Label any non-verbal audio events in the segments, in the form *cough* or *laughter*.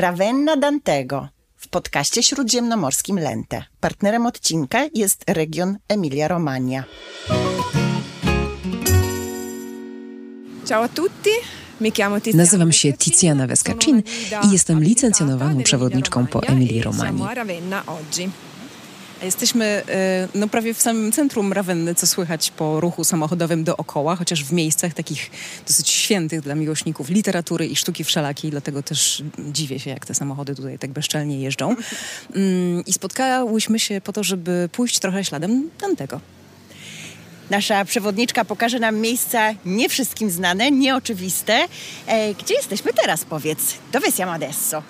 Ravenna Dantego w podcaście śródziemnomorskim Lente. Partnerem odcinka jest region Emilia-Romagna. Ciao a tutti. Nazywam się Tiziana Vescacin i jestem licencjonowaną przewodniczką po Emilii Romanii. Jesteśmy e, no, prawie w samym centrum Rawenny, co słychać po ruchu samochodowym dookoła, chociaż w miejscach takich dosyć świętych dla miłośników literatury i sztuki wszelakiej, dlatego też dziwię się, jak te samochody tutaj tak bezczelnie jeżdżą. Mm, I spotkałyśmy się po to, żeby pójść trochę śladem Dantego. Nasza przewodniczka pokaże nam miejsca nie wszystkim znane, nieoczywiste. E, gdzie jesteśmy teraz, powiedz? Dove siamo adesso?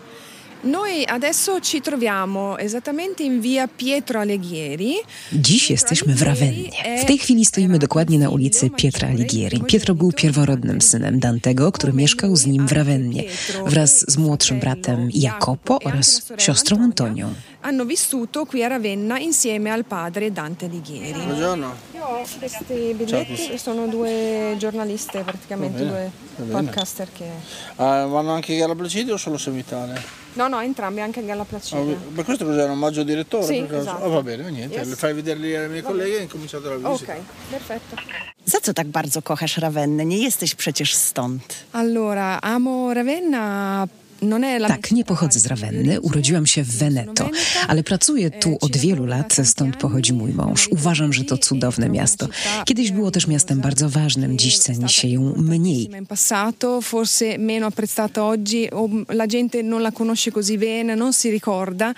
Noi adesso ci troviamo esattamente in via Pietro Alighieri. Dziś jesteśmy w Ravennie. W tej chwili stoimy dokładnie na ulicy Pietra Alighieri. Pietro był pierworodnym synem Dantego, który mieszkał z nim w Ravennie wraz z młodszym bratem Jacopo oraz siostrą Antonią. Hanno vissuto qui a Ravenna insieme al padre Dante Alighieri. Buongiorno. Io ho questi biglietti, sono due giornaliste praticamente, due podcaster che... Ah, vanno anche Gala Placidia o solo Semitale? No, no, entrambi, anche Galla Placidia. Ah, per questo cos'era un omaggio direttore? Sì, esatto. Ah, va bene, niente, Yes. le fai vederli alle mie colleghe e incominciate la visita. Ok, perfetto. Za co tak bardzo kochasz Ravennę? Nie jesteś przecież stąd. Allora, amo Ravenna. Tak, nie pochodzę z Rawenny, urodziłam się w Veneto, ale pracuję tu od wielu lat, stąd pochodzi mój mąż. Uważam, że to cudowne miasto. Kiedyś było też miastem bardzo ważnym, dziś ceni się ją mniej. Forse meno apprezzata oggi, o la gente non la conosce così bene, non si ricorda,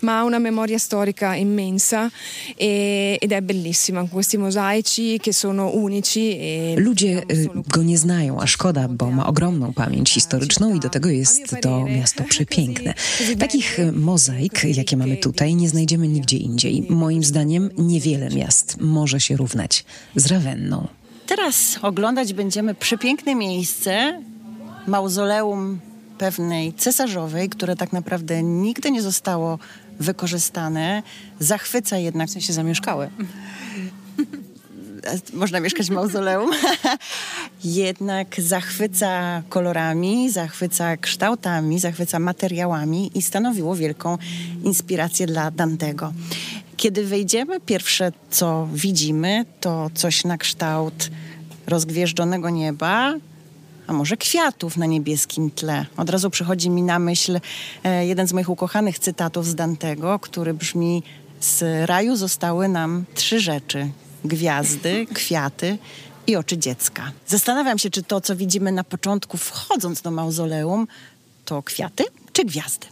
ma ha una memoria storica immensa e- ed è bellissima, questi mosaici che sono unici. E Ludzie go nie znają, a szkoda, bo ma ogromną pamięć historyczną i do tego jest to miasto przepiękne. Takich mozaik, jakie mamy tutaj, nie znajdziemy nigdzie indziej. Moim zdaniem niewiele miast może się równać z Rawenną. Teraz oglądać będziemy przepiękne miejsce, mauzoleum pewnej cesarzowej, które tak naprawdę nigdy nie zostało wykorzystane. Zachwyca jednak W sensie zamieszkałe. *laughs* można mieszkać w mauzoleum, *laughs* jednak zachwyca kolorami, zachwyca kształtami, zachwyca materiałami i stanowiło wielką inspirację dla Dantego. Kiedy wejdziemy, pierwsze co widzimy, to coś na kształt rozgwieżdżonego nieba, a może kwiatów na niebieskim tle. Od razu przychodzi mi na myśl e, jeden z moich ukochanych cytatów z Dantego, który brzmi: Z raju zostały nam trzy rzeczy: gwiazdy, kwiaty i oczy dziecka. Zastanawiam się, czy to, co widzimy na początku, wchodząc do mauzoleum, to kwiaty czy gwiazdy.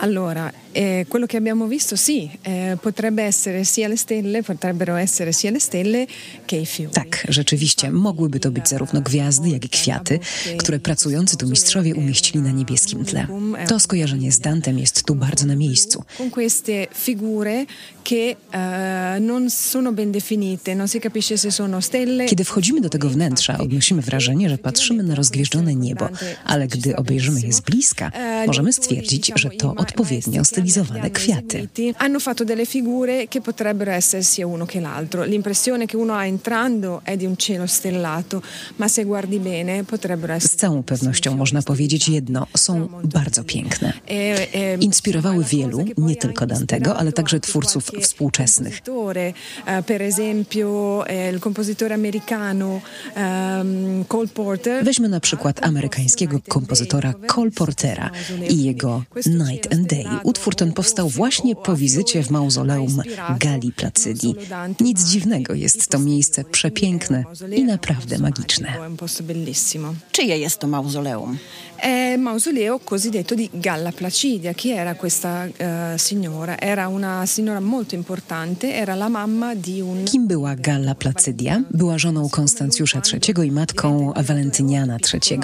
Allora, eh, quello che abbiamo visto sì, eh, potrebbe essere sia le stelle, potrebbero essere sia le stelle che i fiori. Tak, rzeczywiście, mogłyby to być zarówno gwiazdy, jak i kwiaty, które pracujący tu mistrzowie umieścili na niebieskim tle. To skojarzenie z Dantem jest tu bardzo na miejscu. Con queste figure che eh, non sono ben definite, non si capisce se sono stelle. Kiedy wchodzimy do tego wnętrza, odnosimy wrażenie, że patrzymy na rozgwieżdżone niebo, ale gdy obejrzymy je z bliska, możemy stwierdzić, że to odpowiednio stylizowane kwiaty. Hanno fatto delle figure che potrebbero essere sia uno che l'altro. L'impressione che uno ha entrando è di un cielo stellato, ma se guardi bene potrebbero Z essere całą pewnością można powiedzieć jedno, są bardzo piękne. E- e- Inspirowały wielu, nie tylko Dantego, ale także twórców współczesnych. eh, per esempio eh, il compositore americano ehm, Cole Porter. Weźmy na przykład amerykańskiego kompozytora Cole Portera i jego Night and Day. Utwór ten powstał właśnie po wizycie w mauzoleum Gali Placydii. Nic dziwnego, jest to miejsce przepiękne i naprawdę magiczne. Czyje jest to mauzoleum? È mausoleo cosiddetto di Galla Placidia. Chi era questa eh, signora? Era una signora molto importante, era la mamma di un Kim była Galla Placydia? Była żoną Konstancjusza III i matką Walentyniana III.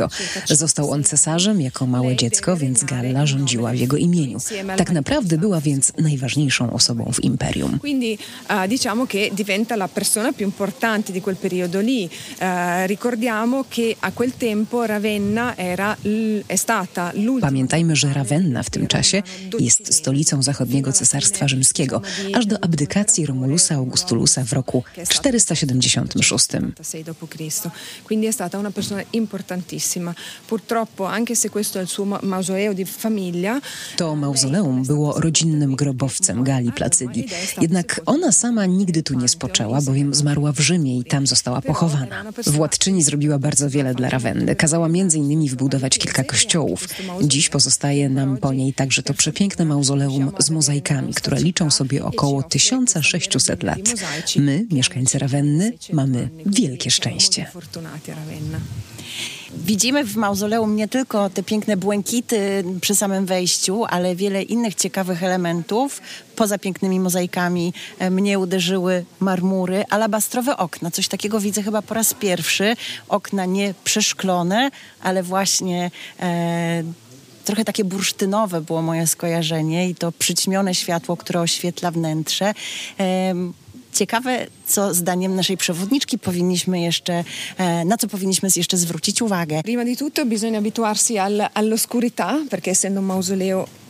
Został on cesarzem jako małe dziecko, więc Galla rządziła w jego imieniu. Tak naprawdę była więc najważniejszą osobą w imperium. Pamiętajmy, że Ravenna w tym czasie jest stolicą zachodniego cesarstwa rzymskiego, aż do abdykacji Romulusa Augustulusa w roku 476. Quindi è stata una persona importantissima. Purtroppo, anche se questo è il suo mausoleo di famiglia, to mauzoleum było rodzinnym grobowcem Gali Placydii. Jednak ona sama nigdy tu nie spoczęła, bowiem zmarła w Rzymie i tam została pochowana. Władczyni zrobiła bardzo wiele dla Rawenny. Kazała innymi wbudować kilka kościołów. Dziś pozostaje nam po niej także to przepiękne mauzoleum z mozaikami, które liczą sobie około 1600 lat. My, mieszkańcy Rawenny, mamy wielkie szczęście. Widzimy w mauzoleum nie tylko te piękne błękity przy samym wejściu, ale wiele innych ciekawych elementów. Poza pięknymi mozaikami e, mnie uderzyły marmury, alabastrowe okna. Coś takiego widzę chyba po raz pierwszy. Okna nie przeszklone, ale właśnie e, trochę takie bursztynowe było moje skojarzenie i to przyćmione światło, które oświetla wnętrze. Ciekawe, co zdaniem naszej przewodniczki powinniśmy jeszcze, e, na co powinniśmy jeszcze zwrócić uwagę. Prima di tutto bisogna abituarsi al, all'oscurità, perché essendo un mausoleo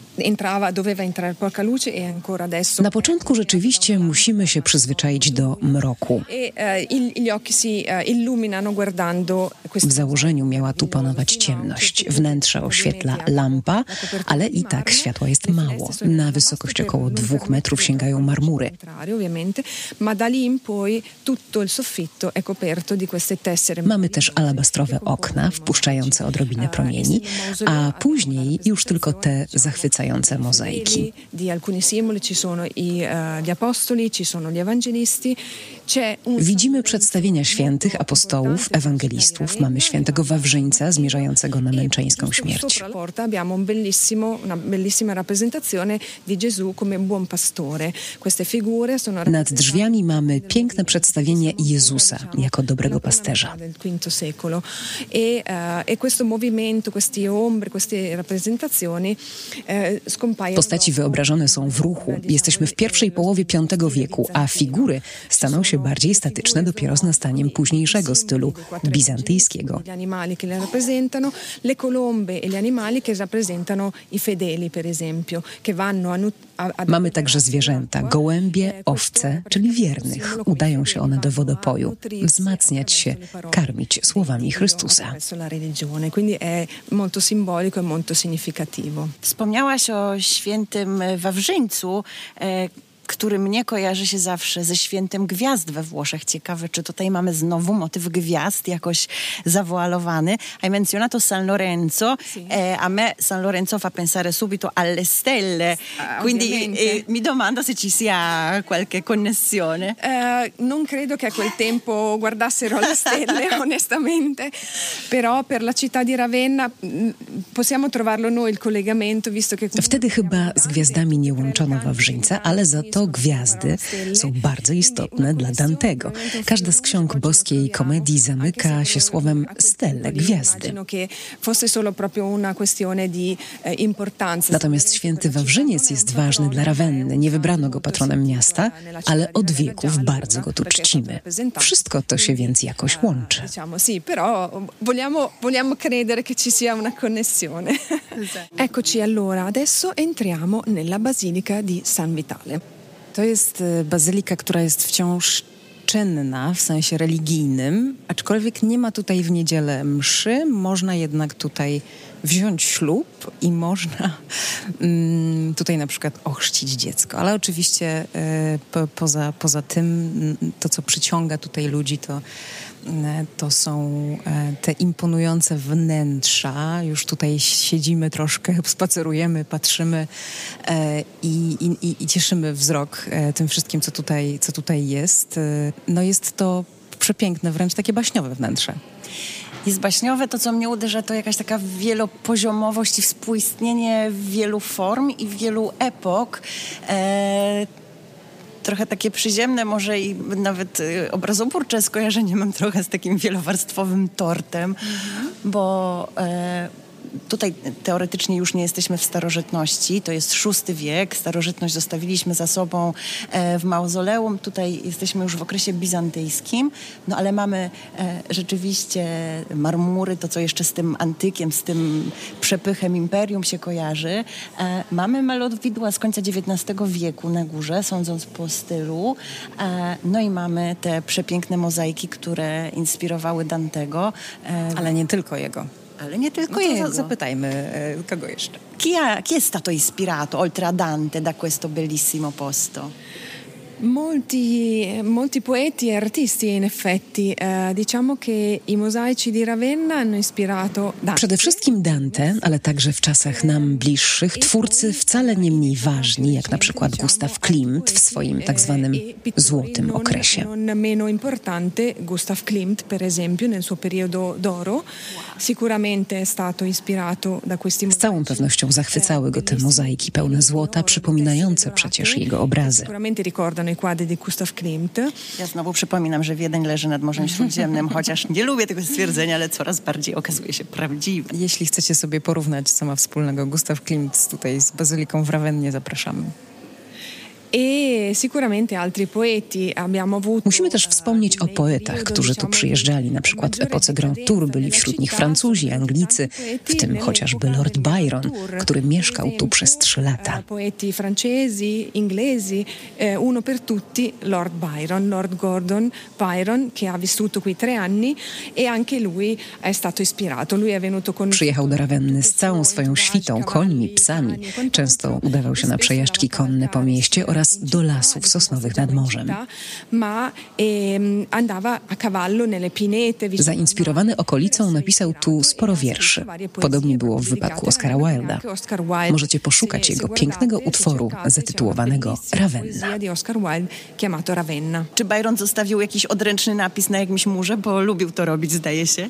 na początku rzeczywiście musimy się przyzwyczaić do mroku. E, e, w założeniu miała tu panować ciemność. Wnętrze oświetla lampa, ale i tak światła jest mało. Na wysokość około dwóch metrów sięgają marmury. Mamy też alabastrowe okna wpuszczające odrobinę promieni, a później już tylko te zachwycające mozaiki. Widzimy przedstawienia świętych, apostołów, ewangelistów. Mamy świętego Wawrzyńca zmierzającego na męczeńską śmierć. Nad drzwiami mamy piękne przedstawienie Jezusa jako dobrego pasterza. E, e questo movimento, queste ombre, queste rappresentazioni eh, Postaci wyobrażone są w ruchu. Jesteśmy w pierwszej połowie V wieku, a figury staną się bardziej statyczne dopiero z nastaniem późniejszego stylu bizantyjskiego. Le colombe e gli animali che rappresentano i fedeli, per esempio, che vanno a Mamy także zwierzęta, gołębie, owce, czyli wiernych. Udają się one do wodopoju, wzmacniać się, karmić słowami Chrystusa. Wspomniałaś o świętym Wawrzyńcu, e, który mnie kojarzy się zawsze ze świętem gwiazd we Włoszech. Ciekawe, czy tutaj mamy znowu motyw gwiazd jakoś zawoalowany. Hai menzionato San Lorenzo. Sì. Eh, a me San Lorenzo fa pensare subito alle stelle. Ah, Quindi eh, mi domando se ci sia qualche connessione. Eh, non credo che a quel tempo guardassero le stelle, *laughs* onestamente. Però per la città di Ravenna mm, possiamo trovarlo noi il collegamento, visto che... Wtedy chyba z gwiazdami nie łączono Wawrzyńca, ale za to gwiazdy są bardzo istotne dla Dantego. Każda z ksiąg boskiej komedii zamyka się słowem stelle, gwiazdy. Natomiast święty Wawrzyniec jest ważny dla Rawenny. Nie wybrano go patronem miasta, ale od wieków bardzo go tu czcimy. Wszystko to się więc jakoś łączy. vogliamo credere che ci sia una connessione. Eccoci allora, adesso entriamo nella basilica di San Vitale. To jest y, bazylika, która jest wciąż czynna w sensie religijnym, aczkolwiek nie ma tutaj w niedzielę mszy, można jednak tutaj wziąć ślub i można *laughs* mm, tutaj na przykład ochrzcić dziecko. Ale oczywiście y, po, poza, poza tym to, co przyciąga tutaj ludzi, to to są e, te imponujące wnętrza. Już tutaj siedzimy troszkę, *laughs* spacerujemy, patrzymy e, i, i, i cieszymy wzrok tym wszystkim, co tutaj, co tutaj jest. No jest to przepiękne, wręcz takie baśniowe wnętrze jest baśniowe. To, co mnie uderza, to jakaś taka wielopoziomowość i współistnienie wielu form i wielu epok. E, trochę takie przyziemne, może i nawet y, obrazoburcze skojarzenie mam trochę z takim wielowarstwowym tortem, mhm. bo e, tutaj teoretycznie już nie jesteśmy w starożytności, to jest VI wiek, starożytność zostawiliśmy za sobą e, w mauzoleum, tutaj jesteśmy już w okresie bizantyjskim, no ale mamy e, rzeczywiście marmury, to co jeszcze z tym antykiem, z tym przepychem imperium się kojarzy. E, mamy malowidła z końca XIX wieku na górze, sądząc po stylu, no i mamy te przepiękne mozaiki, które inspirowały Dantego. Ale nie tylko jego. Ale nie tylko no jego. Zapytajmy, kogo jeszcze. Chi, ha, chi è stato ispirato, oltre a Dante, da questo bellissimo posto? Molti, molti, poeti e artisti in effetti. Eh, diciamo che i mosaici di Ravenna hanno ispirato Dante. Przede wszystkim Dante, ale także w czasach nam bliższych twórcy wcale nie mniej ważni, jak na przykład Gustav Klimt w swoim tak zwanym złotym okresie. Non meno importante Gustav Klimt, per esempio, nel suo periodo d'oro, sicuramente è stato ispirato da questi Z całą pewnością zachwycały go te mozaiki pełne złota, przypominające przecież jego obrazy. Sicuramente ricordano quadri di Gustav Klimt. Ja znowu przypominam, że Wiedeń leży nad Morzem Śródziemnym, *laughs* chociaż nie lubię tego stwierdzenia, ale coraz bardziej okazuje się prawdziwe. Jeśli chcecie sobie porównać, co ma wspólnego Gustav Klimt tutaj z Bazyliką w Rawennie, zapraszamy. E sicuramente altri poeti abbiamo avuto Musimy też wspomnieć o poetach, którzy tu przyjeżdżali, na przykład w epoce Grand Tour byli wśród nich Francuzi, Anglicy, w tym chociażby Lord Byron, który mieszkał tu przez trzy lata. Poeti francesi, inglesi, uno per tutti Lord Byron, Lord Gordon Byron, che ha vissuto qui tre anni e anche lui è stato ispirato. Lui è venuto con Przyjechał do Rawenny z całą swoją świtą, końmi, psami. Często udawał się na przejażdżki konne po mieście oraz oraz do lasów sosnowych nad morzem. Zainspirowany okolicą napisał tu sporo wierszy. Podobnie było w wypadku Oscara Wilda. Możecie poszukać jego pięknego utworu zatytułowanego Ravenna. Czy Byron zostawił jakiś odręczny napis na jakimś murze, bo lubił to robić, zdaje się?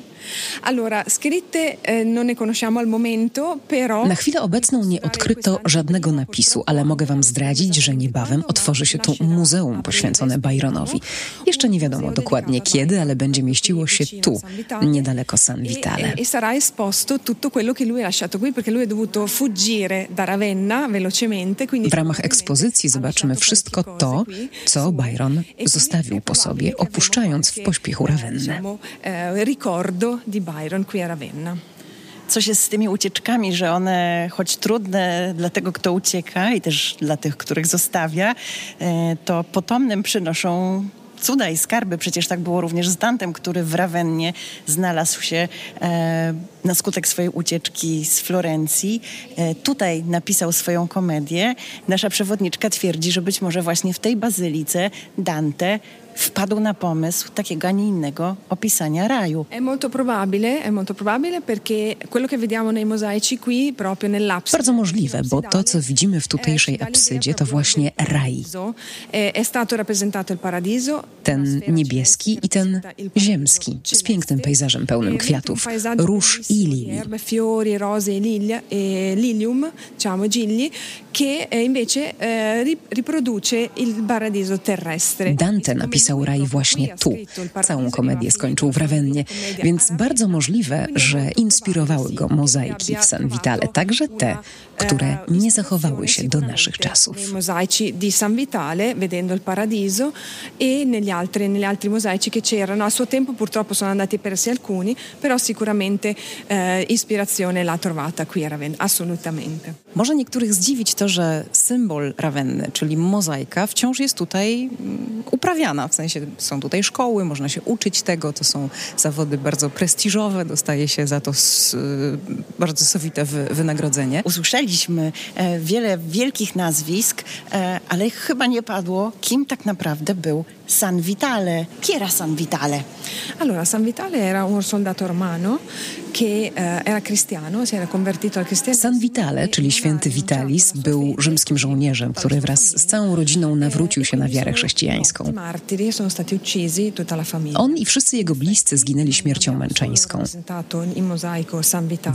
Na chwilę obecną nie odkryto żadnego napisu, ale mogę wam zdradzić, że niebawem niebawem otworzy się tu muzeum poświęcone Byronowi. Jeszcze nie wiadomo dokładnie kiedy, ale będzie mieściło się tu, niedaleko San Vitale. E sarà esposto tutto quello che lui ha lasciato qui, perché lui ha dovuto fuggire da Ravenna velocemente. W ramach ekspozycji zobaczymy wszystko to, co Byron zostawił po sobie, opuszczając w pośpiechu Ravennę. E, ricordo di Byron qui a Ravenna coś jest z tymi ucieczkami, że one, choć trudne dla tego, kto ucieka i też dla tych, których zostawia, e, to potomnym przynoszą cuda i skarby. Przecież tak było również z Dantem, który w Rawennie znalazł się e, na skutek swojej ucieczki z Florencji. E, tutaj napisał swoją komedię. Nasza przewodniczka twierdzi, że być może właśnie w tej bazylice Dante wpadł na pomysł takiego, a nie innego opisania raju. Bardzo możliwe, bo to co widzimy w tutejszej absydzie to właśnie raj. Ten niebieski i ten ziemski z pięknym pejzażem pełnym kwiatów, róż i lilii. Fiori, rose e lilium, diciamo gigli, che eh, invece eh, riproduce il paradiso terrestre. Dante napisał napisał raj właśnie tu. Całą komedię skończył w Rawennie, więc bardzo możliwe, że inspirowały go mozaiki w San Vitale, także te, które nie zachowały się do naszych czasów. Mosaici di San Vitale, vedendo il paradiso, e negli altri, negli altri mosaici che c'erano. A suo tempo purtroppo sono andati persi alcuni, però sicuramente eh, ispirazione l'ha trovata qui a Ravenna, assolutamente. Może niektórych zdziwić to, że symbol Ravenny, czyli mozaika, wciąż jest tutaj mm, uprawiana w sensie są tutaj szkoły, można się uczyć tego, to są zawody bardzo prestiżowe, dostaje się za to y, bardzo sowite wynagrodzenie. Usłyszeliśmy e, wiele wielkich nazwisk, e, ale chyba nie padło, kim tak naprawdę był San Vitale. Chi era San Vitale? Allora, San Vitale era un soldato romano che eh, era cristiano, si era convertito al cristianesimo. San Vitale, czyli święty Vitalis, był rzymskim żołnierzem, który wraz z całą rodziną nawrócił się na wiarę chrześcijańską. On i wszyscy jego bliscy zginęli śmiercią męczeńską.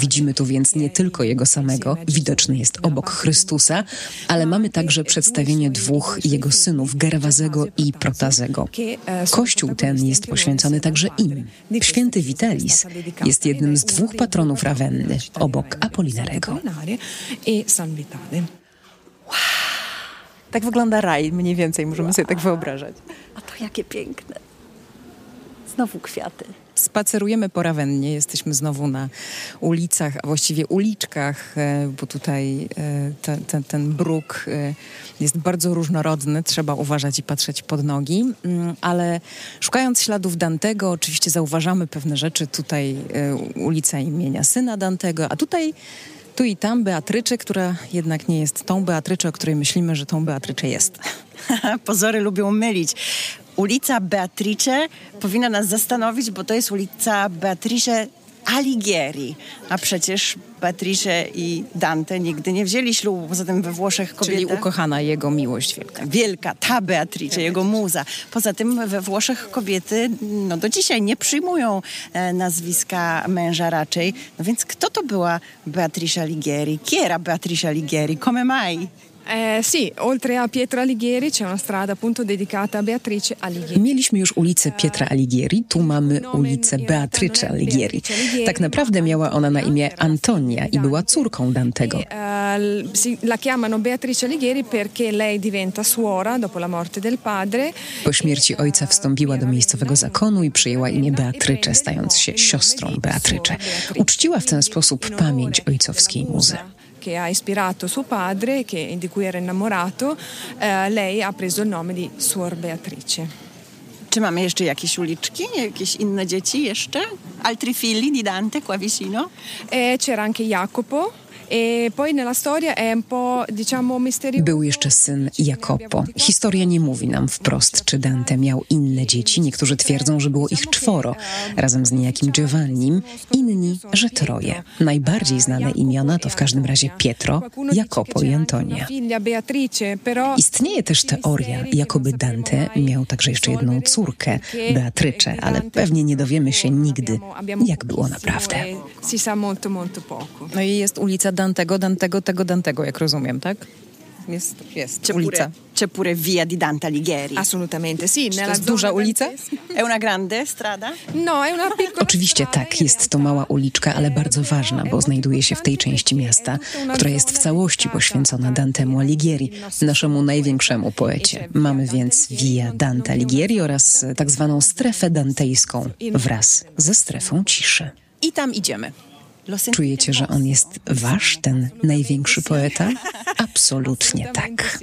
Widzimy tu więc nie tylko jego samego, widoczny jest obok Chrystusa, ale mamy także przedstawienie dwóch jego synów, Gerwazego i Protazego. Kościół ten jest poświęcony także im. Święty Vitalis jest jednym z dwóch patronów Rawenny, obok Apolinarego. i San Vitale. Tak wygląda raj, mniej więcej możemy sobie tak wyobrażać. A to jakie piękne. Znowu kwiaty. Spacerujemy po Rawennie, jesteśmy znowu na ulicach, a właściwie uliczkach, e, bo tutaj e, ten, ten, ten bruk e, jest bardzo różnorodny, trzeba uważać i patrzeć pod nogi, Mm, ale szukając śladów Dantego, oczywiście zauważamy pewne rzeczy. Tutaj ulica imienia syna Dantego, a tutaj tu i tam Beatrycze, która jednak nie jest tą Beatrycze, o której myślimy, że tą Beatrycze jest. *laughs* Pozory lubią mylić. Ulica Beatrice powinna nas zastanowić, bo to jest ulica Beatrice Alighieri. A przecież Beatrice i Dante nigdy nie wzięli ślubu, poza tym we Włoszech kobieta... Czyli ukochana jego miłość wielka. Wielka, ta Beatrice, jego muza. Poza tym we Włoszech kobiety no, do dzisiaj nie przyjmują e, nazwiska męża raczej. No więc kto to była Beatrice Alighieri? Chi era Beatrice Alighieri? Come mai? Eh, sì, oltre a Pietro Alighieri c'è una strada appunto dedicata a Beatrice Alighieri. Mieliśmy już ulicę Pietra Alighieri, tu mamy ulicę Beatrice Alighieri. Tak naprawdę miała ona na imię Antonia i była córką Dantego. Eh, la chiamano Beatrice Alighieri perché lei diventa suora dopo la morte del padre. Po śmierci ojca wstąpiła do miejscowego zakonu i przyjęła imię Beatrycze, stając się siostrą Beatrycze. Uczciła w ten sposób pamięć ojcowskiej muzy. Che ha ispirato suo padre, che- di cui era innamorato, eh, lei ha preso il nome di Suor Beatrice. Czy mamy jeszcze jakieś uliczki? Jakieś inne dzieci jeszcze? Altri figli di Dante qua vicino? E c'era anche Jacopo. E. Był jeszcze syn Jakopo. Historia nie mówi nam wprost, czy Dante miał inne dzieci. Niektórzy twierdzą, że było ich czworo, razem z niejakim Giovannim, inni, że troje. Najbardziej znane imiona to w każdym razie Pietro, Jakopo i Antonia. Beatrice, Istnieje też teoria, jakoby Dante miał także jeszcze jedną córkę, Beatrycze, ale pewnie nie dowiemy się nigdy, jak było naprawdę. No i jest ulica Dantego, Dantego, tego Dantego, jak rozumiem, tak? Jest, jest C'è ulica. pure, c'è pure via di Dante Alighieri. Assolutamente sì. to Nella jest zona duża ulica? È una grande strada? No, è una piccola Oczywiście tak, jest to mała uliczka, ale bardzo ważna, bo znajduje się w tej części miasta, która jest w całości poświęcona Dantemu Alighieri, naszemu największemu poecie. Mamy więc Via Dante Alighieri oraz tak zwaną strefę dantejską wraz ze strefą ciszy. I tam idziemy. Czujecie, że on jest wasz, ten największy poeta? Absolutnie tak.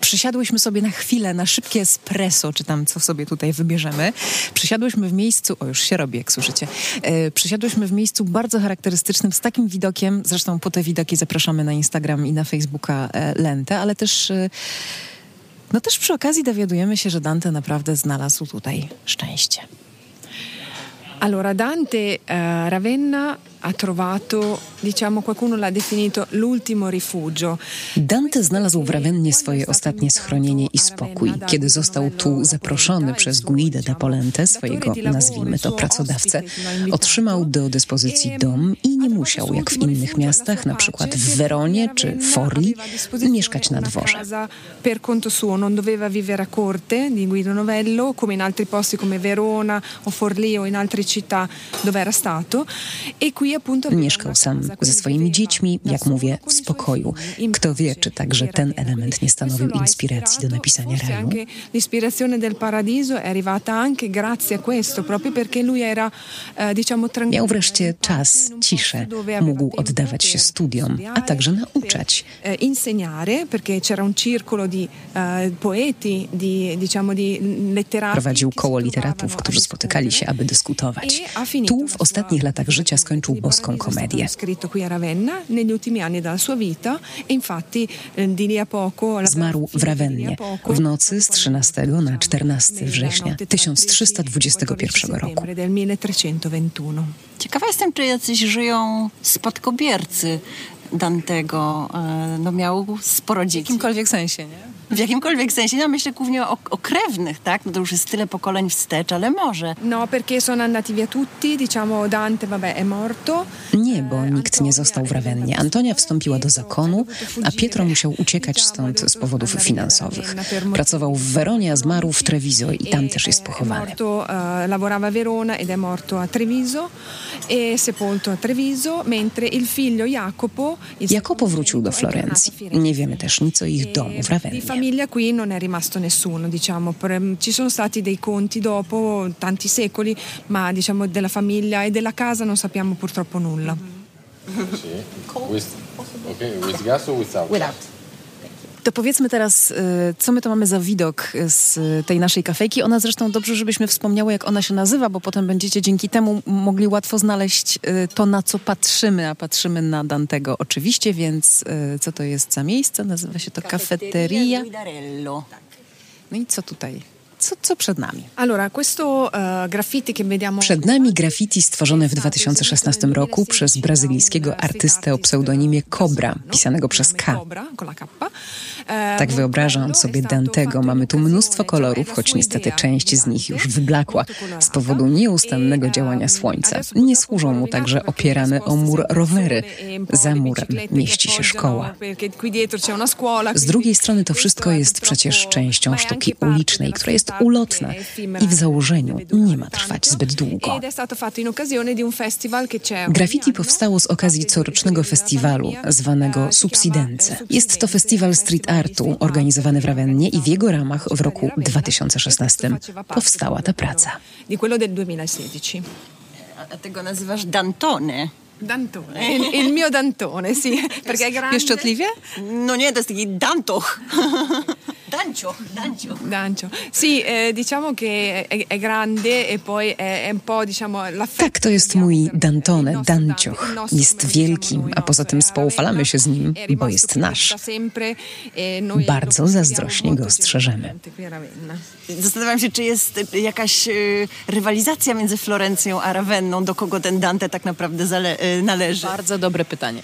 Przysiadłyśmy sobie na chwilę na szybkie espresso, czy tam co sobie tutaj wybierzemy. Przysiadłyśmy w miejscu, o już się robi, jak słyszycie. E, przysiadłyśmy w miejscu bardzo charakterystycznym, z takim widokiem, zresztą po te widoki zapraszamy na Instagram i na Facebooka e, Lentę, ale też, e, no też przy okazji dowiadujemy się, że Dante naprawdę znalazł tutaj szczęście. Allora, Dante eh, Ravenna ha trovato, diciamo, qualcuno l'ha definito l'ultimo rifugio. Dante znalazł w Rawennie swoje ostatnie schronienie i spokój, kiedy został tu zaproszony przez Guido da Polente, swojego, nazwijmy to, pracodawcę. Otrzymał do dyspozycji dom i nie musiał, jak w innych miastach, na przykład w Weronie czy Forli, mieszkać na dworze. Per conto suo, non doveva vivere a corte di Guido Novello, come in altri posti come Verona o Forlì o in altre città dove era stato. E qui appunto aveva Mieszkał sam ze swoimi dziećmi, jak mówię, w spokoju. Kto wie, czy także ten element nie stanowił inspiracji do napisania raju? Miał wreszcie czas, ciszę, mógł oddawać się studiom, a także nauczać. Prowadził koło literatów, którzy spotykali się, aby dyskutować. E Tu w ostatnich latach życia skończył boską komedię. e infatti eh, Zmarł w Rawennie w nocy z 13 na 14 września 1321 roku. del 1321. Ciekawa jestem, czy jacyś żyją spadkobiercy Dantego. E, No miał sporo W dzieci. jakimkolwiek sensie, nie? W jakimkolwiek sensie, no myślę głównie o, o krewnych, tak? No to już jest tyle pokoleń wstecz, ale może. No, perché sono andati via tutti, diciamo Dante, vabbè, è morto. Nie, bo nikt nie został w Rawennie. Antonia wstąpiła do zakonu, a Pietro musiał uciekać stąd z powodów finansowych. Pracował w Weronie, a zmarł w Treviso i tam też jest È pochowany. morto, eh, lavorava a Verona ed è morto a Treviso, è sepolto a Treviso, mentre il figlio Jacopo... Jacopo wrócił do figlio, è tornato a Florencji. Firenze. Nie wiemy też nic o ich domu w Di Rawennie. famiglia qui non è rimasto nessuno, diciamo. Per- Ci sono stati dei conti dopo tanti secoli, ma diciamo della famiglia e della casa non sappiamo purtroppo nulla. With, okay, with gas or without? To powiedzmy teraz, y, co my to mamy za widok z tej naszej kafejki. Ona zresztą dobrze, żebyśmy wspomniały, jak ona się nazywa, bo potem będziecie dzięki temu mogli łatwo znaleźć y, to, na co patrzymy, a patrzymy na Dantego oczywiście, więc y, co to jest za miejsce? Nazywa się to Cafeteria. Guidarello. No i co tutaj? Co, co przed nami? Eh, graffiti che vediamo Przed nami graffiti stworzone w 2016 roku przez brazylijskiego artystę o pseudonimie Cobra, pisanego przez K. Cobra, con la K. Eh, Tak wyobrażam sobie Dantego. Mamy tu mnóstwo kolorów, choć niestety część z nich już wyblakła z powodu nieustannego działania słońca. Nie służą mu także opierane o mur rowery. Za murem mieści się szkoła. Z drugiej strony to wszystko jest przecież częścią sztuki ulicznej, która jest ulotna i w założeniu nie ma trwać zbyt długo. Graffiti powstało z okazji corocznego festiwalu zwanego Subsidence. Jest to festiwal street artu organizowany w Rawennie i w jego ramach w roku 2016 powstała ta praca. Di quello del 2016. A tego nazywasz Dantone. Dantone, il, il mio Dantone, sì, perché è grande. Pieszczotliwie? No nie, to jest taki Dantoch. *laughs* Dancioch, Dancioch. Dancio. Sì, eh, diciamo che è, è grande e poi è, è un po' diciamo l'affetto. Tak, to jest mój Dantone, Dancioch. Jest wielki, a poza tym spoufalamy się z nim, bo jest nasz. e, Bardzo zazdrośnie go strzeżemy. Zastanawiam się, czy jest jakaś y, rywalizacja między Florencją a Ravenną, do kogo ten Dante tak naprawdę zale- y, należy. Bardzo dobre pytanie.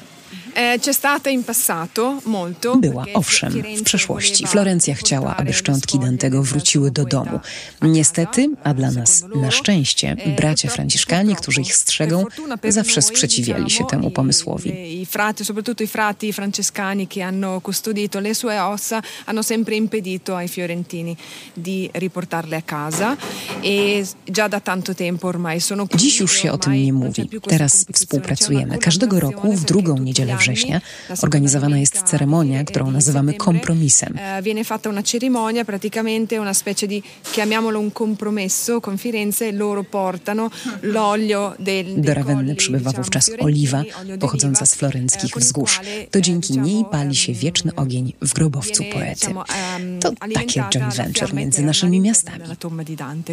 Molto. Była, owszem, w przeszłości. Florencja chciała, aby szczątki Dantego wróciły do domu. Niestety, a dla nas na szczęście, eh, bracia franciszkanie, którzy ich strzegą, zawsze sprzeciwiali się temu pomysłowi. I frati, soprattutto i frati francescani che hanno custodito le sue ossa, hanno sempre impedito ai fiorentini di riportarle a casa e già da tanto tempo ormai sono Dziś już e się o tym nie mówi. Teraz współpracujemy. Każdego roku w drugą niedzielę gli września organizowana jest ceremonia, którą nazywamy kompromisem. eh, viene fatta una cerimonia, praticamente una specie di, chiamiamolo un compromesso con Firenze, loro portano l'olio del, Do Rawenny colli, przybywa wówczas oliwa pochodząca z florenckich eh, il wzgórz. To eh, dzięki niej pali się ehm, wieczny ogień w grobowcu poety. ehm, To takie joint venture między naszymi miastami.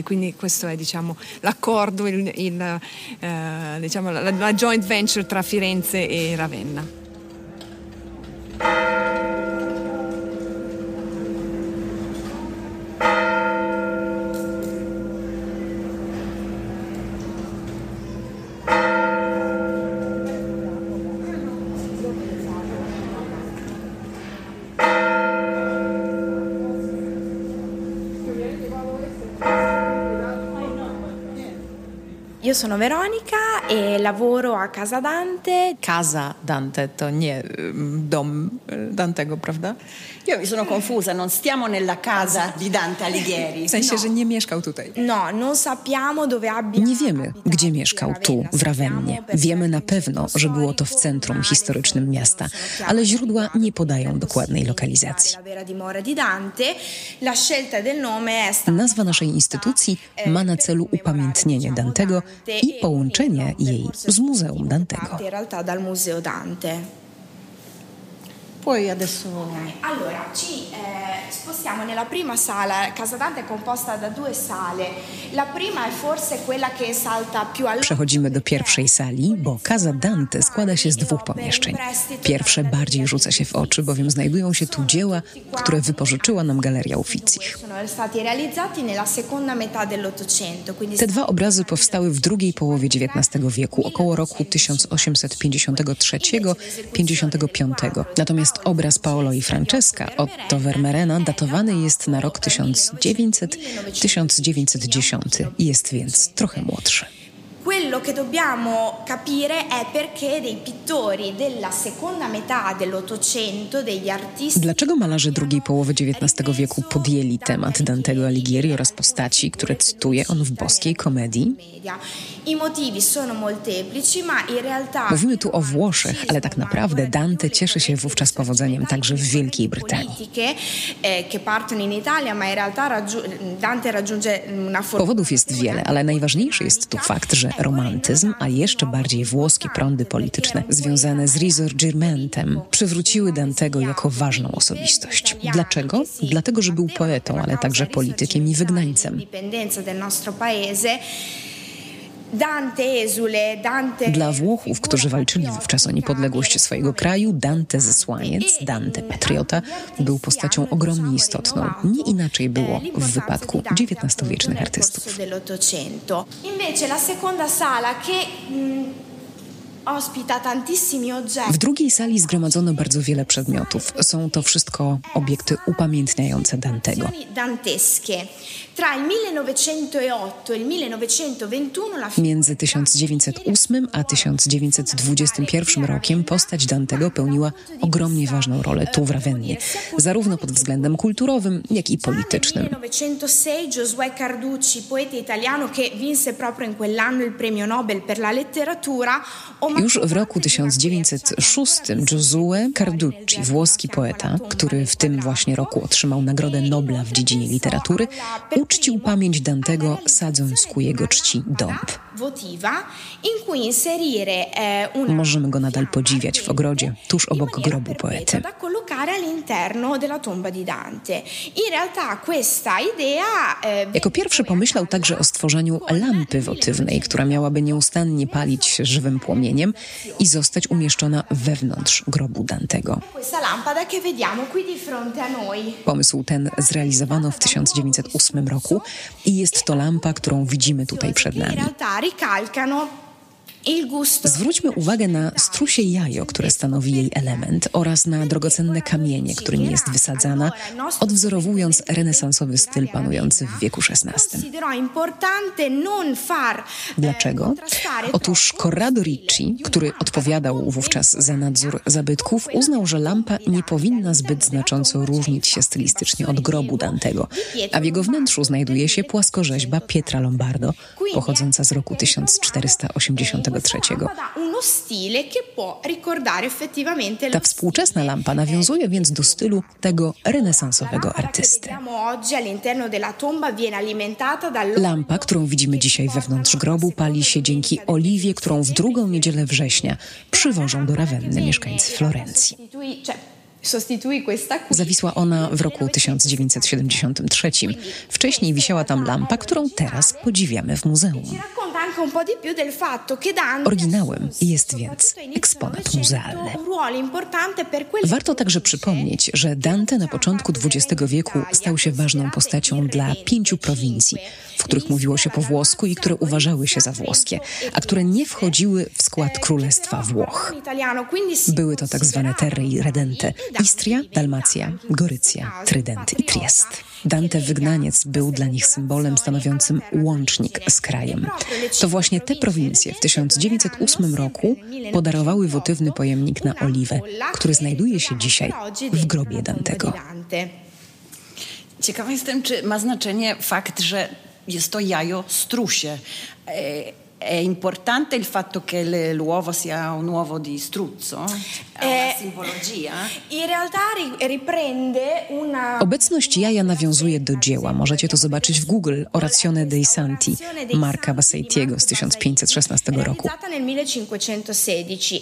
Quindi questo è diciamo, l'accordo, il, il, eh, diciamo, la, la joint venture tra Firenze e Ravenna. Thank you. Io sono Veronica e lavoro a Casa Dante. Casa Dante to nie dom Dantego, prawda? Io mi sono confusa, non stiamo nella casa di Dante Alighieri. W sensie, że nie mieszkał tutaj. No, non sappiamo dove abbia Nie wiemy, abitato gdzie mieszkał tu, w. Sappiamo Wiemy na pewno, że było to w centrum historycznym miasta, ale źródła nie podają dokładnej lokalizacji. Nazwa naszej instytucji ma na celu upamiętnienie Dantego i połączenie jej z Muzeum Dantego. in realtà dal Museo Dante. Poi adesso... Allora, ci eh, spostiamo nella prima sala. Casa Dante è composta da due sale. La prima è forse quella che salta più. Przechodzimy do pierwszej sali, bo Casa Dante składa się z dwóch pomieszczeń. Pierwsze bardziej rzuca się w oczy, bowiem znajdują się tu dzieła, które wypożyczyła nam Galeria. Quindi Te dwa obrazy powstały w drugiej połowie XIX wieku, około roku 1853-55. Natomiast Obraz Paolo i Francesca Otto Vermeerena datowany jest na rok 1900-1910 jest więc trochę młodszy. Quello che dobbiamo capire è perché dei pittori della seconda metà dell'Ottocento, degli artisti... Dlaczego malarze drugiej połowy XIX wieku podjęli temat Dantego Alighieri oraz postaci, które cytuje on w boskiej komedii? I motivi sono molteplici, ma in realtà... Mówimy tu o Włoszech, ale tak naprawdę Dante cieszy się wówczas powodzeniem także w Wielkiej Brytanii. eh. Powodów jest wiele, ale najważniejszy jest tu fakt, że romantyzm, a jeszcze bardziej włoskie prądy polityczne związane z Risorgimentem przywróciły Dantego jako ważną osobistość. Dlaczego? Dlatego, że był poetą, ale także politykiem i wygnańcem. Dla Włochów, którzy walczyli wówczas o niepodległość swojego kraju, Dante zesłaniec, Dante patriota, był postacią ogromnie istotną. Nie inaczej było w wypadku XIX-wiecznych artystów. Invece la seconda sala che W drugiej sali zgromadzono bardzo wiele przedmiotów. Są to wszystko obiekty upamiętniające Dantego. dantesche. Tra il 1908 e il 1921 la Między 1908 a 1921 rokiem postać Dantego pełniła ogromnie ważną rolę tu w Rawennie, zarówno pod względem kulturowym, jak i politycznym. Nel 1906 Giosuè Carducci, poeta italiano che vinse proprio in quell'anno il premio Nobel per la letteratura, Już w roku 1906 Giosuè Carducci, włoski poeta, który w tym właśnie roku otrzymał Nagrodę Nobla w dziedzinie literatury, uczcił pamięć Dantego sadząc ku jego czci dąb. Eh, Możemy go nadal podziwiać w ogrodzie, tuż obok grobu poety. eh, Jako pierwszy pomyślał także o stworzeniu lampy wotywnej, która miałaby nieustannie palić się żywym płomieniem i zostać umieszczona wewnątrz grobu Dantego. Pomysł ten zrealizowano w 1908 roku i jest to lampa, którą widzimy tutaj przed nami. Realtà ricalcano il gusto Zwróćmy uwagę na strusie jajo, które stanowi jej element, oraz na drogocenne kamienie, którymi jest wysadzana, odwzorowując renesansowy styl panujący w wieku XVI. Dlaczego? Otóż Corrado Ricci, który odpowiadał wówczas za nadzór zabytków, uznał, że lampa nie powinna zbyt znacząco różnić się stylistycznie od grobu Dantego, a w jego wnętrzu znajduje się płaskorzeźba Pietra Lombardo, pochodząca z roku 1480. Ta współczesna lampa nawiązuje więc do stylu tego renesansowego artysty. Lampa, którą widzimy dzisiaj wewnątrz grobu, pali się dzięki oliwie, którą w drugą niedzielę września przywożą do Rawenny mieszkańcy Florencji. Zawisła ona w roku 1973. Wcześniej wisiała tam lampa, którą teraz podziwiamy w muzeum. Oryginałem jest więc eksponat muzealny. Warto także przypomnieć, że Dante na początku XX wieku stał się ważną postacią dla pięciu prowincji, w których mówiło się po włosku i które uważały się za włoskie, a które nie wchodziły w skład Królestwa Włoch. Były to tak zwane terre redente, Istria, Dalmacja, Gorycja, Trydent i Triest. Dante Wygnaniec był dla nich symbolem stanowiącym łącznik z krajem. To właśnie te prowincje w 1908 roku podarowały wotywny pojemnik na oliwę, który znajduje się dzisiaj w grobie Dantego. Dante. Ciekawa jestem, czy ma znaczenie fakt, że jest to jajo strusie. È importante il fatto che le- l'uovo sia un uovo di struzzo? Ha una Eh, simbologia? In realtà ri- riprende una Obecność jaja nawiązuje do dzieła. Możecie to zobaczyć w Google Orazione dei Santi Marka Basseitiego z 1516 roku. realizzata nel 1516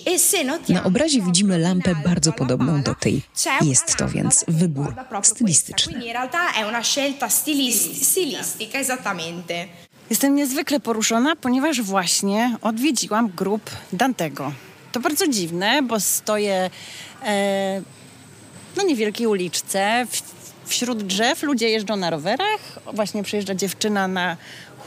e Na obrazie widzimy lampę bardzo podobną do tej. Jest to więc wybór stylistyczny. In realtà è una scelta stilis- stilistica, esattamente. Jestem niezwykle poruszona, ponieważ właśnie odwiedziłam grób Dantego. To bardzo dziwne, bo stoję e, na niewielkiej uliczce, w, wśród drzew, ludzie jeżdżą na rowerach, właśnie przyjeżdża dziewczyna na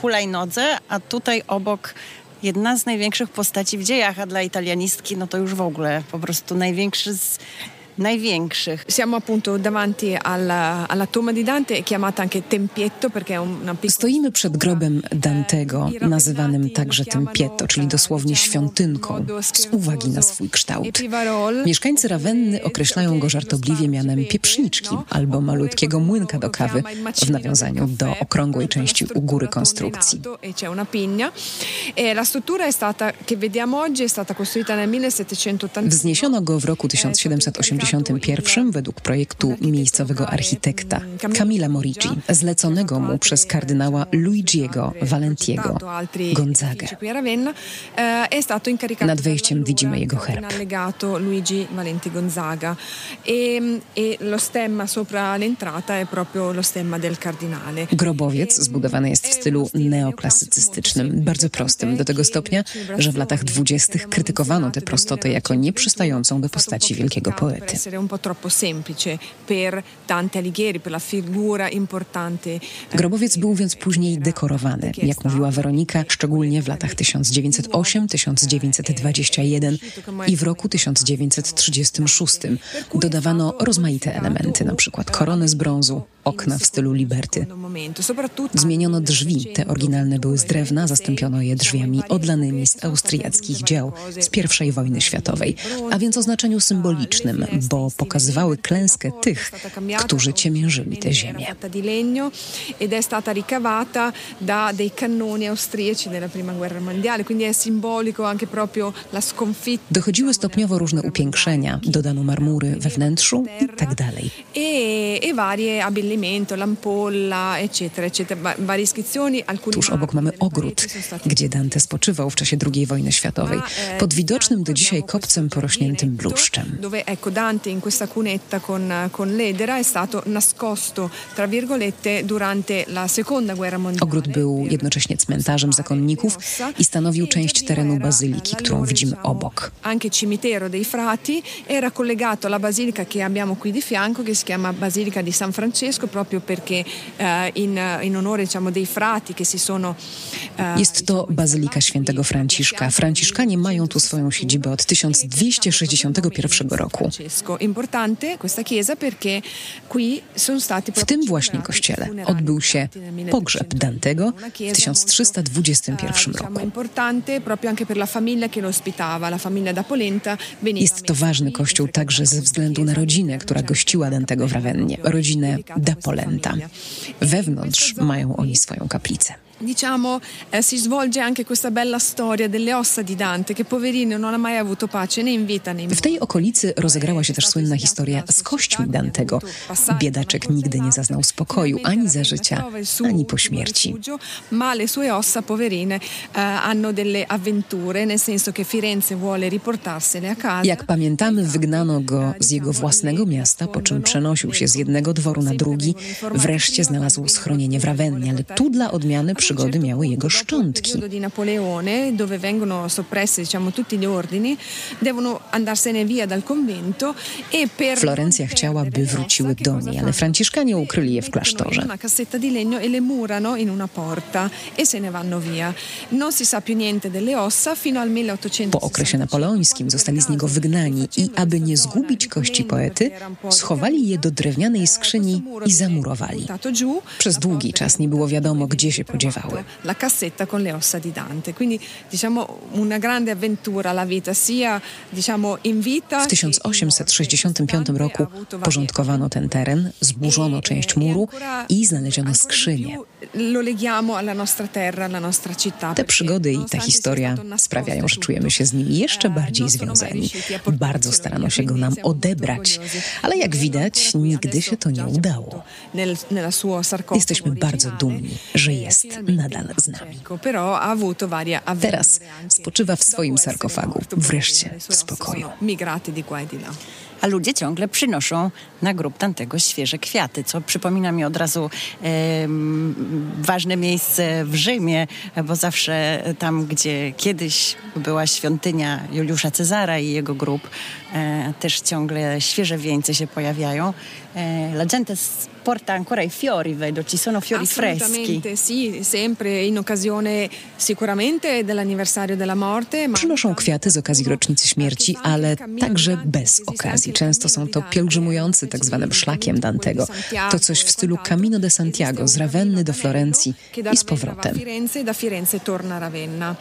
hulajnodze, a tutaj obok jedna z największych postaci w dziejach, a dla italianistki no to już w ogóle po prostu największy z największych. Siamo appunto davanti alla, alla tomba di Dante, chiamata anche Tempietto perché è una piccola Stoimy przed grobem Dantego, nazywanym także Tempietto, czyli dosłownie świątynką, z uwagi na swój kształt. Mieszkańcy Rawenny określają go żartobliwie mianem pieprzniczki albo malutkiego młynka do kawy w nawiązaniu do okrągłej części u góry konstrukcji. E. E 1780. Wzniesiono go w roku 1781 według projektu miejscowego architekta Camilla Morici, zleconego mu przez kardynała Luigiego Valentiego Gonzagę. Qui a Ravenna è stato incaricato Nad wejściem widzimy jego herb. allegato Luigi Valenti Gonzaga e, e lo stemma sopra l'entrata è proprio lo stemma del cardinale. Grobowiec zbudowany jest w stylu neoklasycystycznym, bardzo prostym, do tego stopnia, że w latach dwudziestych krytykowano tę prostotę jako nieprzystającą do postaci wielkiego poety. Essere un po' troppo semplice per Dante Alighieri, per la figura importante. eh, Grobowiec był więc później dekorowany, jak mówiła Weronika, szczególnie w latach 1908-1921 i w roku 1936 dodawano rozmaite elementy, np. korony z brązu, okna w stylu Liberty. Zmieniono drzwi, te oryginalne były z drewna, zastąpiono je drzwiami odlanymi z austriackich dzieł z I wojny światowej, a więc o znaczeniu symbolicznym, bo pokazywały klęskę tych, którzy ciemiężyli tę ziemię. fatta di legno ed è stata ricavata da dei cannoni austriaci della prima guerra mondiale, quindi è simbolico anche proprio la sconfitta. Dochodziły stopniowo różne upiększenia, dodano marmury we wnętrzu i tak dalej. E, e varie Tuż obok mamy ogród, gdzie Dante spoczywał w czasie II wojny światowej, pod widocznym do dzisiaj kopcem porośniętym bluszczem. Dante in questa cunetta con, con l'edera è stato nascosto, tra virgolette, durante la seconda guerra mondiale. Ogród był jednocześnie cmentarzem zakonników i stanowił część terenu bazyliki, którą widzimy obok. Anche cimitero dei frati era collegato alla basilica che abbiamo qui di fianco, che si chiama Basilica di San Francesco, proprio perché eh, in, in onore diciamo, dei frati che si sono. eh, Jest to Bazylika Świętego Franciszka. Franciszkanie mają tu swoją siedzibę od 1261 roku. Francesco. Importante questa chiesa perché qui sono stati W tym właśnie kościele odbył się pogrzeb Dantego w 1321 roku. Importante proprio anche per la famiglia che lo ospitava, la famiglia da Polenta. veniva Jest to ważny kościół także ze względu na rodzinę, która gościła Dantego w Ravennie, rodzinę da Polenta. Wewnątrz mają oni swoją kaplicę. Diciamo, eh, si svolge anche questa bella storia delle ossa di Dante, che poverino non ha mai avuto pace né in vita né in W tej okolicy rozegrała się też słynna historia z kośćmi Dantego. Biedaczek nigdy nie zaznał spokoju ani za życia, ani po śmierci. Ma le sue ossa, poverine, eh, hanno delle avventure, nel senso che Firenze vuole riportarsele a casa. Jak pamiętamy, wygnano go z jego własnego miasta, po czym przenosił się z jednego dworu na drugi. Wreszcie znalazł schronienie w Ravennie, ale tu dla odmiany przygody miały jego szczątki. e Florencja chciała, by wróciły do niej, ale franciszkanie ukryli je w klasztorze. e e se ne vanno via. Non si sa più niente delle ossa fino al 1800. Po okresie napoleońskim zostali z niego wygnani i aby nie zgubić kości poety, schowali je do drewnianej skrzyni i zamurowali. Przez długi czas nie było wiadomo, gdzie się La cassetta con le ossa di Dante. Quindi diciamo una grande avventura la vita sia diciamo in vita W 1865 roku porządkowano ten teren, zburzono część muru i znaleziono skrzynię. Te przygody i ta historia sprawiają, że czujemy się z nimi jeszcze bardziej związani. Bardzo starano się go nam odebrać, ale jak widać, nigdy się to nie udało. Jesteśmy bardzo dumni, że jest nadal z nami. Teraz spoczywa w swoim sarkofagu, wreszcie w spokoju. E. A ludzie ciągle przynoszą na grób tamtego świeże kwiaty, co przypomina mi od razu em, ważne miejsce w Rzymie, bo zawsze tam, gdzie kiedyś była świątynia Juliusza Cezara i jego grób, e, też ciągle świeże wieńce się pojawiają. E, la gente porta ancora i fiori, vedo, ci sono fiori freschi. Assolutamente sì, sempre in occasione sicuramente dell'anniversario della morte. ma Przynoszą kwiaty z okazji rocznicy śmierci, ale także bez okazji. I często są to pielgrzymujący tak zwanym szlakiem Dantego. To coś w stylu Camino de Santiago z Ravenny do Florencji i z powrotem. Firenze da Firenze torna a Ravenna.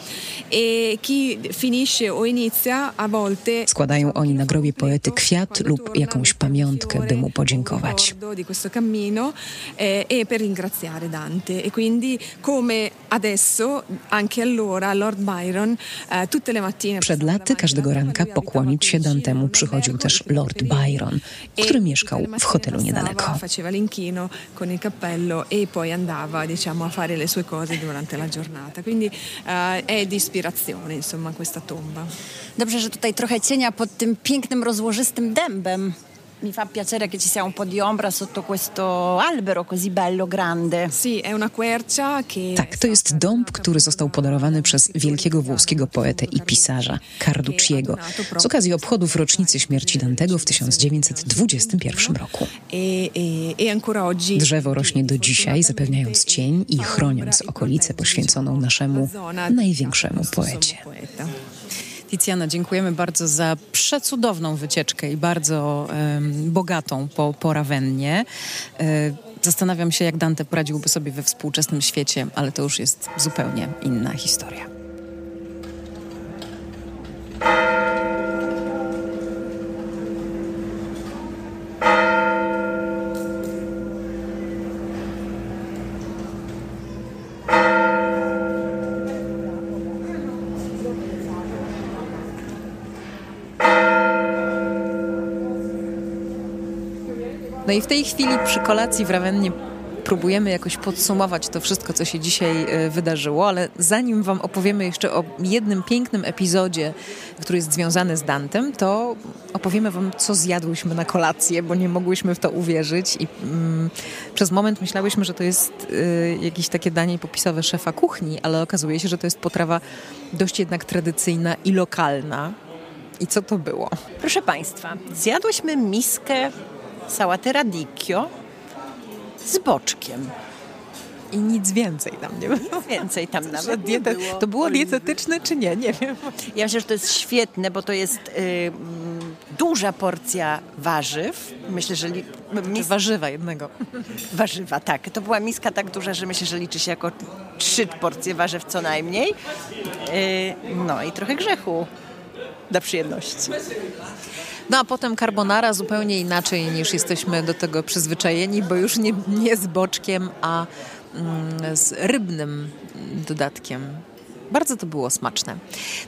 E chi finisce o inizia a volte Składają oni na grobie poety kwiat lub jakąś pamiątkę, by mu podziękować. di questo cammino e per ringraziare Dante e quindi come adesso anche allora Lord Byron eh, tutte le mattine Przed laty każdego ranka pokłonić się Dantemu przychodził też Lord Byron, który mieszkał w hotelu niedaleko. faceva l'inchino con il cappello e poi andava diciamo a fare le sue cose durante la giornata quindi eh, è di ispirazione insomma questa tomba Dobrze, że tutaj trochę cienia pod tym pięknym, rozłożystym dębem. Mi fa piacere che ci sia un po' di ombra sotto questo albero così bello, grande. sì è una quercia che Tak, to jest dąb, który został podarowany przez wielkiego włoskiego poetę i pisarza Carducciego z okazji obchodów rocznicy śmierci Dantego w 1921 roku. e, e, e ancora oggi Drzewo rośnie do dzisiaj, zapewniając cień i chroniąc okolicę poświęconą naszemu największemu poecie. Tiziana, dziękujemy bardzo za przecudowną wycieczkę i bardzo em, bogatą po, po Rawennie. E, zastanawiam się, jak Dante poradziłby sobie we współczesnym świecie, ale to już jest zupełnie inna historia. No i w tej chwili przy kolacji w Rawennie próbujemy jakoś podsumować to wszystko, co się dzisiaj e, wydarzyło, ale zanim wam opowiemy jeszcze o jednym pięknym epizodzie, który jest związany z Dantem, to opowiemy wam, co zjadłyśmy na kolację, bo nie mogłyśmy w to uwierzyć i mm, przez moment myślałyśmy, że to jest y, jakieś takie danie popisowe szefa kuchni, ale okazuje się, że to jest potrawa dość jednak tradycyjna i lokalna. I co to było? Proszę Państwa, zjadłyśmy miskę sałaty radicchio z boczkiem. I nic więcej tam nie było. Więcej tam nawet nie diete, było. to było dietetyczne czy nie? Nie wiem. Ja myślę, że to jest świetne, bo to jest y, mm, duża porcja warzyw. Myślę, że li, mis, Warzywa jednego. warzywa, tak. To była miska tak duża, że myślę, że liczy się jako trzy porcje warzyw co najmniej. Y, no i trochę grzechu dla przyjemności. No a potem carbonara zupełnie inaczej niż jesteśmy do tego przyzwyczajeni, bo już nie, nie z boczkiem, a mm, z rybnym dodatkiem. Bardzo to było smaczne.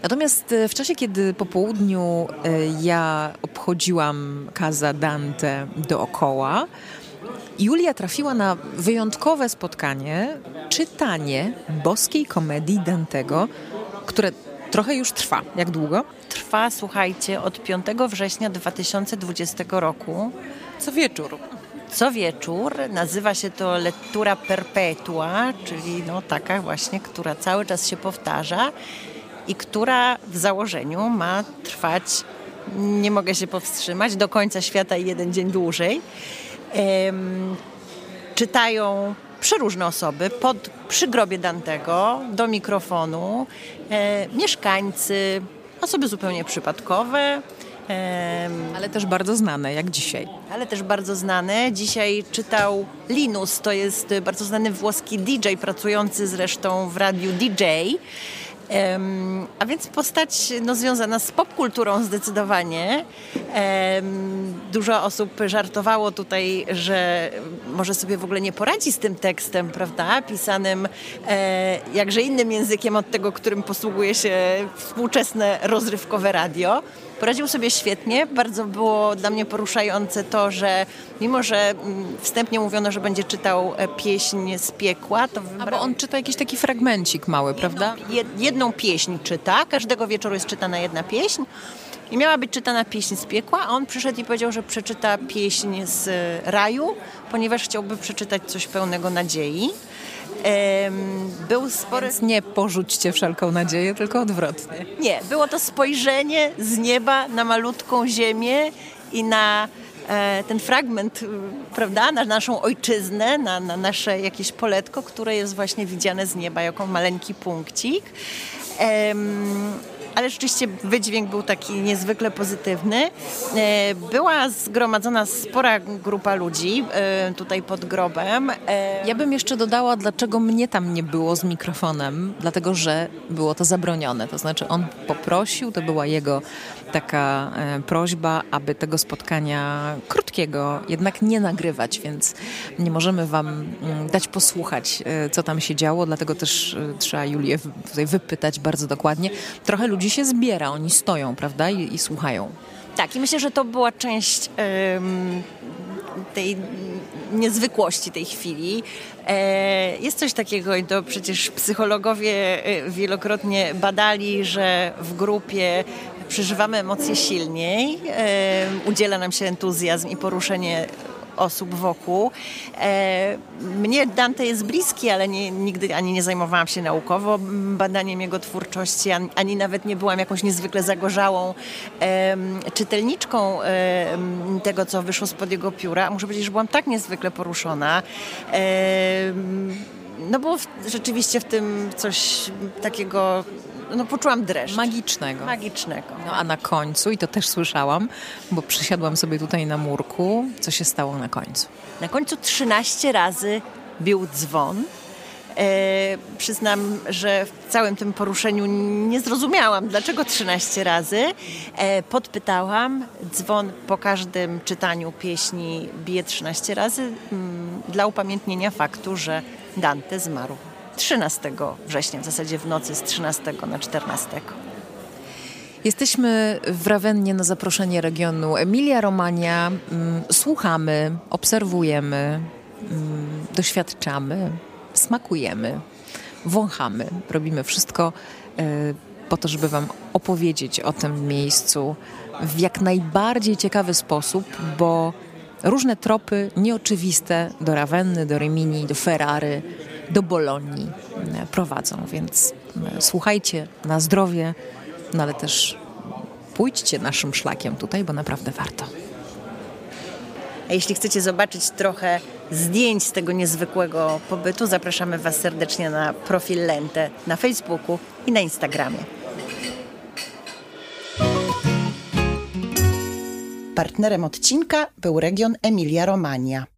Natomiast e, w czasie, kiedy po południu e, ja obchodziłam Casa Dante dookoła, Julia trafiła na wyjątkowe spotkanie, czytanie boskiej komedii Dantego, które trochę już trwa. Jak długo? Trwa, słuchajcie, od 5 września 2020 roku. Co wieczór. Co wieczór nazywa się to lettura perpetua, czyli no taka właśnie, która cały czas się powtarza i która w założeniu ma trwać, nie mogę się powstrzymać, do końca świata i jeden dzień dłużej. Czytają przeróżne osoby pod, przy grobie Dantego do mikrofonu, e, mieszkańcy, osoby zupełnie przypadkowe, em, Ale też bardzo znane, jak dzisiaj. ale też bardzo znane. Dzisiaj czytał Linus, to jest bardzo znany włoski DJ, pracujący zresztą w radiu DJ. A więc postać no, związana z popkulturą zdecydowanie. Dużo osób żartowało tutaj, że może sobie w ogóle nie poradzi z tym tekstem, prawda? Pisanym e, jakże innym językiem od tego, którym posługuje się współczesne rozrywkowe radio. Poradził sobie świetnie. Bardzo było dla mnie poruszające to, że mimo, że mm, wstępnie mówiono, że będzie czytał e, pieśń z piekła, to wybrał bo on czyta jakiś taki fragmencik mały, prawda? jed, jedną pieśń czyta. Każdego wieczoru jest czytana jedna pieśń. I miała być czytana pieśń z piekła, a on przyszedł i powiedział, że przeczyta pieśń z e, raju, ponieważ chciałby przeczytać coś pełnego nadziei. Był spory... Więc nie porzućcie wszelką nadzieję, tylko odwrotnie. Nie, było to spojrzenie z nieba na malutką ziemię i na e, ten fragment, y, prawda, na naszą ojczyznę, na, na nasze jakieś poletko, które jest właśnie widziane z nieba jako maleńki punkcik. Ale rzeczywiście wydźwięk był taki niezwykle pozytywny. E, była zgromadzona spora grupa ludzi e, tutaj pod grobem. E, ja bym jeszcze dodała, dlaczego mnie tam nie było z mikrofonem, dlatego że było to zabronione. To znaczy on poprosił, to była jego taka prośba, aby tego spotkania krótkiego jednak nie nagrywać, więc nie możemy wam mm, dać posłuchać, co tam się działo, dlatego też trzeba Julię tutaj wypytać bardzo dokładnie. Trochę ludzi się zbiera, oni stoją, prawda, i, i słuchają. Tak, i myślę, że to była część tej niezwykłości tej chwili. E, jest coś takiego i to przecież psychologowie e, wielokrotnie badali, że w grupie przeżywamy emocje silniej, udziela nam się entuzjazm i poruszenie osób wokół. Mnie Dante jest bliski, ale nie, nigdy ani nie zajmowałam się naukowo badaniem jego twórczości, ani, nawet nie byłam jakąś niezwykle zagorzałą czytelniczką tego, co wyszło spod jego pióra. Muszę powiedzieć, że byłam tak niezwykle poruszona. No bo rzeczywiście w tym coś takiego no poczułam dreszcz. Magicznego. Magicznego. No a na końcu, i to też słyszałam, bo przysiadłam sobie tutaj na murku, co się stało na końcu? Na końcu 13 razy bił dzwon. E, przyznam, że w całym tym poruszeniu nie zrozumiałam, dlaczego 13 razy. E, podpytałam, dzwon po każdym czytaniu pieśni bije 13 razy m, mm, dla upamiętnienia faktu, że Dante zmarł 13 września, w zasadzie w nocy z 13 na 14. Jesteśmy w Rawennie na zaproszenie regionu Emilia-Romania. Mm, słuchamy, obserwujemy, mm, doświadczamy, smakujemy, wąchamy. Robimy wszystko e, po to, żeby Wam opowiedzieć o tym miejscu w jak najbardziej ciekawy sposób, bo różne tropy nieoczywiste do Rawenny, do Rimini, do Ferrary do Bolonii prowadzą, więc e, słuchajcie na zdrowie, no ale też pójdźcie naszym szlakiem tutaj, bo naprawdę warto. A jeśli chcecie zobaczyć trochę zdjęć z tego niezwykłego pobytu, zapraszamy Was serdecznie na profil Lente na Facebooku i na Instagramie. Partnerem odcinka był region Emilia-Romagna.